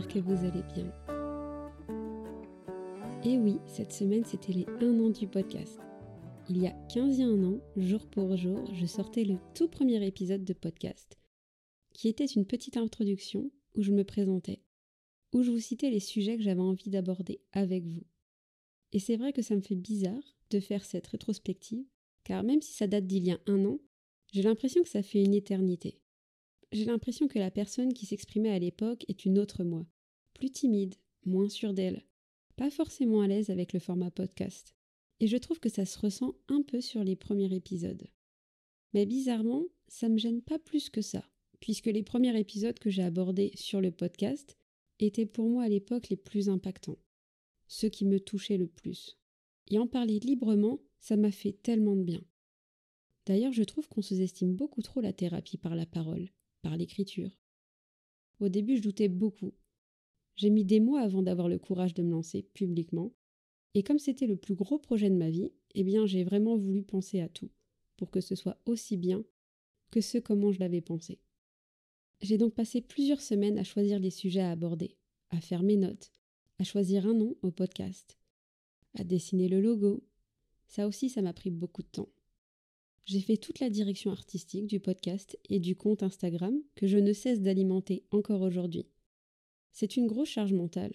que vous allez bien. Et oui, cette semaine c'était les 1 an du podcast. Il y a 15 et un ans, jour pour jour, je sortais le tout premier épisode de podcast, qui était une petite introduction où je me présentais, où je vous citais les sujets que j'avais envie d'aborder avec vous. Et c'est vrai que ça me fait bizarre de faire cette rétrospective, car même si ça date d'il y a un an, j'ai l'impression que ça fait une éternité. J'ai l'impression que la personne qui s'exprimait à l'époque est une autre moi, plus timide, moins sûre d'elle, pas forcément à l'aise avec le format podcast. Et je trouve que ça se ressent un peu sur les premiers épisodes. Mais bizarrement, ça me gêne pas plus que ça, puisque les premiers épisodes que j'ai abordés sur le podcast étaient pour moi à l'époque les plus impactants, ceux qui me touchaient le plus. Et en parler librement, ça m'a fait tellement de bien. D'ailleurs, je trouve qu'on sous-estime beaucoup trop la thérapie par la parole, par l'écriture. Au début, je doutais beaucoup. J'ai mis des mois avant d'avoir le courage de me lancer publiquement, et comme c'était le plus gros projet de ma vie, eh bien j'ai vraiment voulu penser à tout, pour que ce soit aussi bien que ce comment je l'avais pensé. J'ai donc passé plusieurs semaines à choisir les sujets à aborder, à faire mes notes, à choisir un nom au podcast, à dessiner le logo. Ça aussi, ça m'a pris beaucoup de temps. J'ai fait toute la direction artistique du podcast et du compte Instagram que je ne cesse d'alimenter encore aujourd'hui. C'est une grosse charge mentale,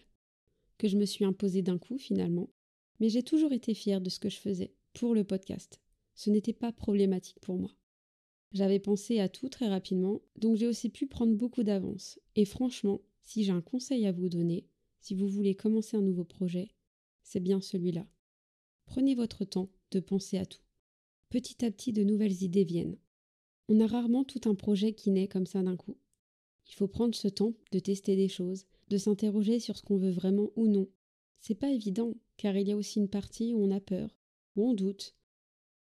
que je me suis imposée d'un coup finalement, mais j'ai toujours été fière de ce que je faisais pour le podcast. Ce n'était pas problématique pour moi. J'avais pensé à tout très rapidement, donc j'ai aussi pu prendre beaucoup d'avance. Et franchement, si j'ai un conseil à vous donner, si vous voulez commencer un nouveau projet, c'est bien celui-là. Prenez votre temps de penser à tout. Petit à petit, de nouvelles idées viennent. On a rarement tout un projet qui naît comme ça d'un coup. Il faut prendre ce temps de tester des choses, de s'interroger sur ce qu'on veut vraiment ou non. C'est pas évident, car il y a aussi une partie où on a peur, où on doute.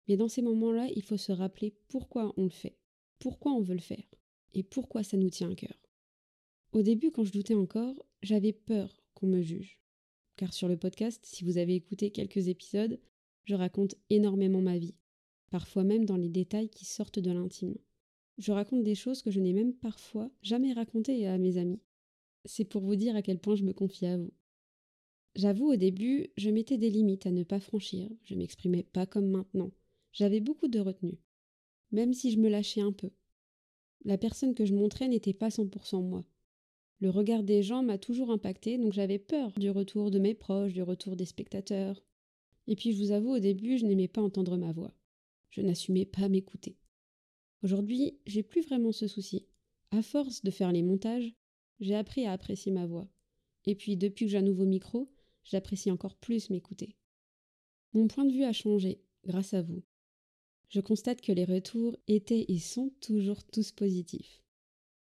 Mais dans ces moments-là, il faut se rappeler pourquoi on le fait, pourquoi on veut le faire, et pourquoi ça nous tient à cœur. Au début, quand je doutais encore, j'avais peur qu'on me juge. Car sur le podcast, si vous avez écouté quelques épisodes, je raconte énormément ma vie, parfois même dans les détails qui sortent de l'intime. Je raconte des choses que je n'ai même parfois jamais racontées à mes amis. C'est pour vous dire à quel point je me confie à vous. J'avoue, au début, je mettais des limites à ne pas franchir, je m'exprimais pas comme maintenant. J'avais beaucoup de retenue, même si je me lâchais un peu. La personne que je montrais n'était pas 100% moi. Le regard des gens m'a toujours impacté, donc j'avais peur du retour de mes proches, du retour des spectateurs. Et puis je vous avoue, au début, je n'aimais pas entendre ma voix. Je n'assumais pas m'écouter. Aujourd'hui, j'ai plus vraiment ce souci. À force de faire les montages, j'ai appris à apprécier ma voix. Et puis, depuis que j'ai un nouveau micro, j'apprécie encore plus m'écouter. Mon point de vue a changé, grâce à vous. Je constate que les retours étaient et sont toujours tous positifs.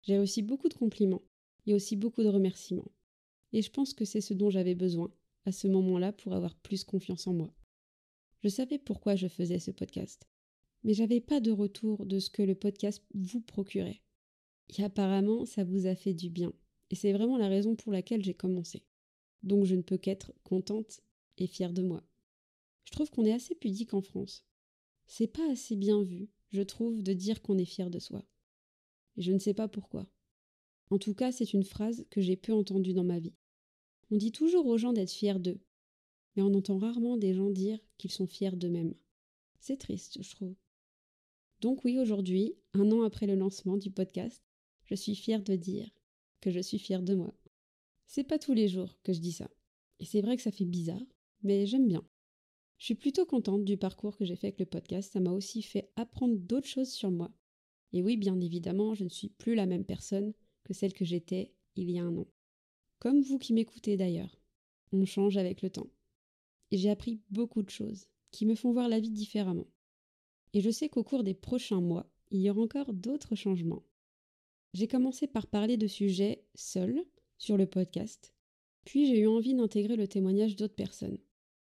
J'ai reçu beaucoup de compliments et aussi beaucoup de remerciements. Et je pense que c'est ce dont j'avais besoin à ce moment-là pour avoir plus confiance en moi. Je savais pourquoi je faisais ce podcast, mais j'avais pas de retour de ce que le podcast vous procurait. Et apparemment, ça vous a fait du bien. Et c'est vraiment la raison pour laquelle j'ai commencé donc je ne peux qu'être contente et fière de moi. Je trouve qu'on est assez pudique en France. C'est pas assez bien vu, je trouve, de dire qu'on est fier de soi. Et je ne sais pas pourquoi. En tout cas, c'est une phrase que j'ai peu entendue dans ma vie. On dit toujours aux gens d'être fiers d'eux, mais on entend rarement des gens dire qu'ils sont fiers d'eux-mêmes. C'est triste, je trouve. Donc oui, aujourd'hui, un an après le lancement du podcast, je suis fière de dire que je suis fière de moi. C'est pas tous les jours que je dis ça. Et c'est vrai que ça fait bizarre, mais j'aime bien. Je suis plutôt contente du parcours que j'ai fait avec le podcast, ça m'a aussi fait apprendre d'autres choses sur moi. Et oui, bien évidemment, je ne suis plus la même personne que celle que j'étais il y a un an. Comme vous qui m'écoutez d'ailleurs. On change avec le temps. Et j'ai appris beaucoup de choses qui me font voir la vie différemment. Et je sais qu'au cours des prochains mois, il y aura encore d'autres changements. J'ai commencé par parler de sujets seuls, sur le podcast. Puis j'ai eu envie d'intégrer le témoignage d'autres personnes,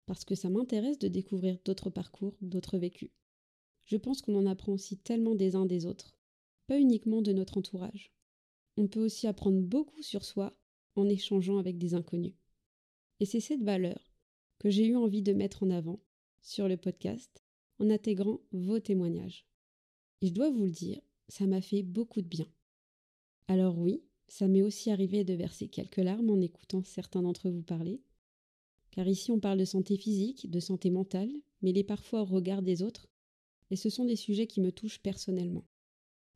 parce que ça m'intéresse de découvrir d'autres parcours, d'autres vécus. Je pense qu'on en apprend aussi tellement des uns des autres, pas uniquement de notre entourage. On peut aussi apprendre beaucoup sur soi en échangeant avec des inconnus. Et c'est cette valeur que j'ai eu envie de mettre en avant sur le podcast en intégrant vos témoignages. Et je dois vous le dire, ça m'a fait beaucoup de bien. Alors oui, Ça m'est aussi arrivé de verser quelques larmes en écoutant certains d'entre vous parler. Car ici on parle de santé physique, de santé mentale, mêlée parfois au regard des autres, et ce sont des sujets qui me touchent personnellement.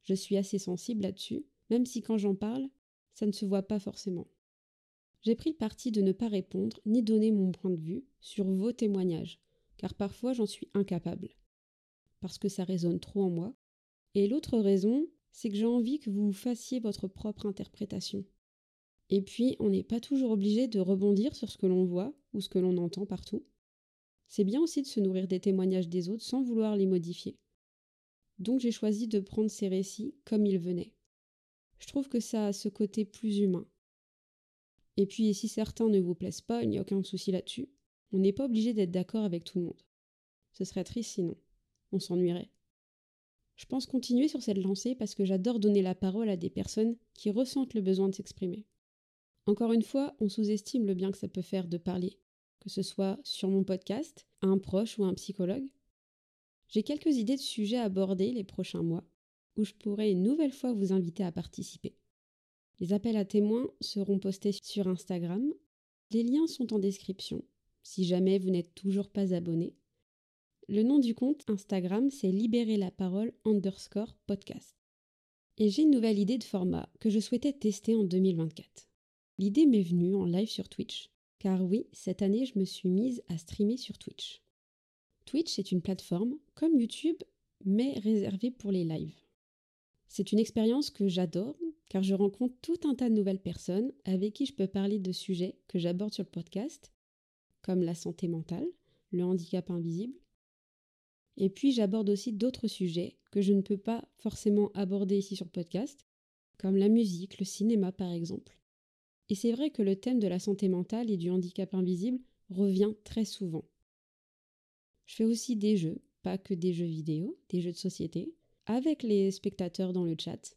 Je suis assez sensible là-dessus, même si quand j'en parle, ça ne se voit pas forcément. J'ai pris le parti de ne pas répondre ni donner mon point de vue sur vos témoignages, car parfois j'en suis incapable, parce que ça résonne trop en moi. Et l'autre raison, c'est que j'ai envie que vous fassiez votre propre interprétation. Et puis, on n'est pas toujours obligé de rebondir sur ce que l'on voit ou ce que l'on entend partout. C'est bien aussi de se nourrir des témoignages des autres sans vouloir les modifier. Donc j'ai choisi de prendre ces récits comme ils venaient. Je trouve que ça a ce côté plus humain. Et puis si certains ne vous plaisent pas, il n'y a aucun souci là-dessus. On n'est pas obligé d'être d'accord avec tout le monde. Ce serait triste sinon. On s'ennuierait. Je pense continuer sur cette lancée parce que j'adore donner la parole à des personnes qui ressentent le besoin de s'exprimer. Encore une fois, on sous-estime le bien que ça peut faire de parler, que ce soit sur mon podcast, à un proche ou à un psychologue. J'ai quelques idées de sujets à aborder les prochains mois, où je pourrai une nouvelle fois vous inviter à participer. Les appels à témoins seront postés sur Instagram. Les liens sont en description, si jamais vous n'êtes toujours pas abonné. Le nom du compte Instagram, c'est Libérer la parole underscore podcast. Et j'ai une nouvelle idée de format que je souhaitais tester en 2024. L'idée m'est venue en live sur Twitch. Car oui, cette année, je me suis mise à streamer sur Twitch. Twitch est une plateforme comme YouTube, mais réservée pour les lives. C'est une expérience que j'adore car je rencontre tout un tas de nouvelles personnes avec qui je peux parler de sujets que j'aborde sur le podcast, comme la santé mentale, le handicap invisible. Et puis j'aborde aussi d'autres sujets que je ne peux pas forcément aborder ici sur le podcast, comme la musique, le cinéma par exemple. Et c'est vrai que le thème de la santé mentale et du handicap invisible revient très souvent. Je fais aussi des jeux, pas que des jeux vidéo, des jeux de société, avec les spectateurs dans le chat.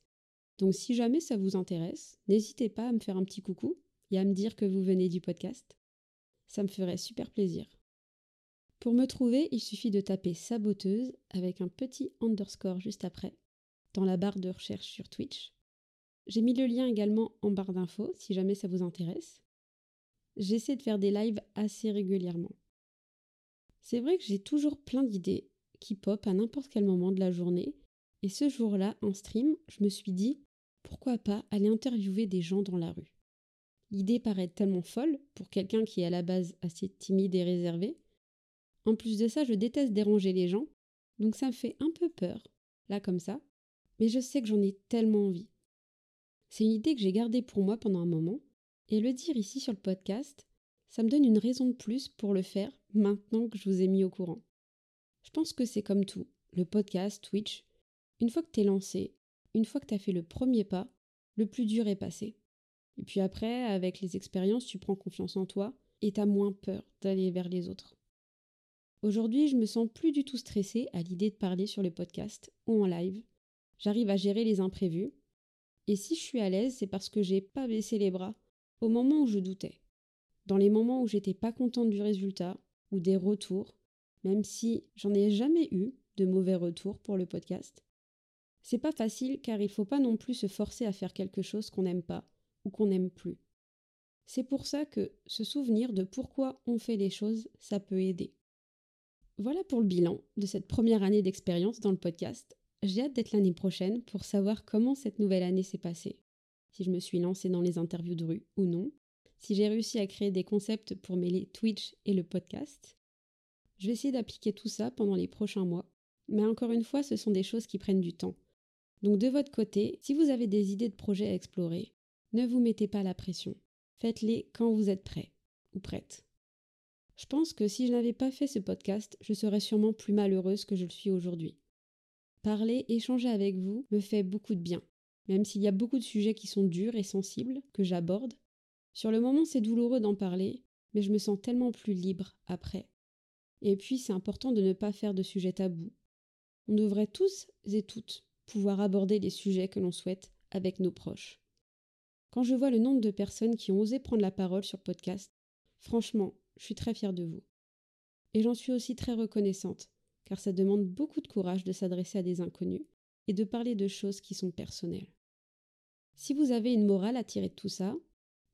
Donc si jamais ça vous intéresse, n'hésitez pas à me faire un petit coucou et à me dire que vous venez du podcast. Ça me ferait super plaisir. Pour me trouver, il suffit de taper saboteuse avec un petit underscore juste après dans la barre de recherche sur Twitch j'ai mis le lien également en barre d'infos si jamais ça vous intéresse. J'essaie de faire des lives assez régulièrement. C'est vrai que j'ai toujours plein d'idées qui pop à n'importe quel moment de la journée, et ce jour-là, en stream, je me suis dit pourquoi pas aller interviewer des gens dans la rue. L'idée paraît tellement folle pour quelqu'un qui est à la base assez timide et réservé. En plus de ça, je déteste déranger les gens, donc ça me fait un peu peur, là comme ça, mais je sais que j'en ai tellement envie. C'est une idée que j'ai gardée pour moi pendant un moment, et le dire ici sur le podcast, ça me donne une raison de plus pour le faire maintenant que je vous ai mis au courant. Je pense que c'est comme tout, le podcast, Twitch. Une fois que t'es lancé, une fois que t'as fait le premier pas, le plus dur est passé. Et puis après, avec les expériences, tu prends confiance en toi et t'as moins peur d'aller vers les autres. Aujourd'hui, je me sens plus du tout stressée à l'idée de parler sur le podcast ou en live. J'arrive à gérer les imprévus et si je suis à l'aise, c'est parce que j'ai pas baissé les bras au moment où je doutais. Dans les moments où j'étais pas contente du résultat ou des retours, même si j'en ai jamais eu de mauvais retours pour le podcast. C'est pas facile car il faut pas non plus se forcer à faire quelque chose qu'on n'aime pas ou qu'on n'aime plus. C'est pour ça que se souvenir de pourquoi on fait les choses, ça peut aider. Voilà pour le bilan de cette première année d'expérience dans le podcast. J'ai hâte d'être l'année prochaine pour savoir comment cette nouvelle année s'est passée. Si je me suis lancée dans les interviews de rue ou non. Si j'ai réussi à créer des concepts pour mêler Twitch et le podcast. Je vais essayer d'appliquer tout ça pendant les prochains mois. Mais encore une fois, ce sont des choses qui prennent du temps. Donc de votre côté, si vous avez des idées de projets à explorer, ne vous mettez pas la pression. Faites-les quand vous êtes prêt ou prête. Je pense que si je n'avais pas fait ce podcast, je serais sûrement plus malheureuse que je le suis aujourd'hui. Parler, échanger avec vous me fait beaucoup de bien, même s'il y a beaucoup de sujets qui sont durs et sensibles que j'aborde. Sur le moment, c'est douloureux d'en parler, mais je me sens tellement plus libre après. Et puis, c'est important de ne pas faire de sujets tabous. On devrait tous et toutes pouvoir aborder les sujets que l'on souhaite avec nos proches. Quand je vois le nombre de personnes qui ont osé prendre la parole sur podcast, franchement, je suis très fière de vous. Et j'en suis aussi très reconnaissante car ça demande beaucoup de courage de s'adresser à des inconnus et de parler de choses qui sont personnelles. Si vous avez une morale à tirer de tout ça,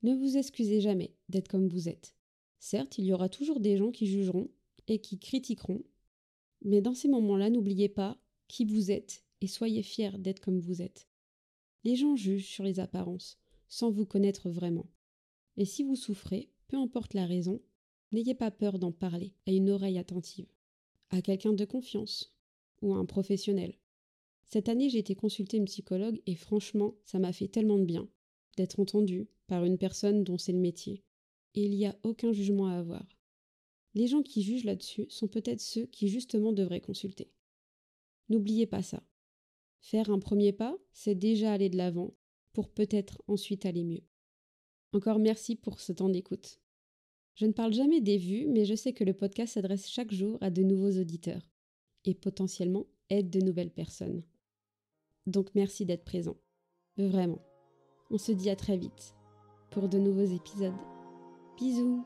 ne vous excusez jamais d'être comme vous êtes. Certes, il y aura toujours des gens qui jugeront et qui critiqueront, mais dans ces moments-là, n'oubliez pas qui vous êtes et soyez fiers d'être comme vous êtes. Les gens jugent sur les apparences, sans vous connaître vraiment. Et si vous souffrez, peu importe la raison, n'ayez pas peur d'en parler à une oreille attentive, à quelqu'un de confiance ou à un professionnel. Cette année, j'ai été consulter une psychologue et franchement, ça m'a fait tellement de bien d'être entendu par une personne dont c'est le métier. Et il n'y a aucun jugement à avoir. Les gens qui jugent là-dessus sont peut-être ceux qui justement devraient consulter. N'oubliez pas ça. Faire un premier pas, c'est déjà aller de l'avant pour peut-être ensuite aller mieux. Encore merci pour ce temps d'écoute. Je ne parle jamais des vues, mais je sais que le podcast s'adresse chaque jour à de nouveaux auditeurs et potentiellement aide de nouvelles personnes. Donc merci d'être présent. Vraiment. On se dit à très vite pour de nouveaux épisodes. Bisous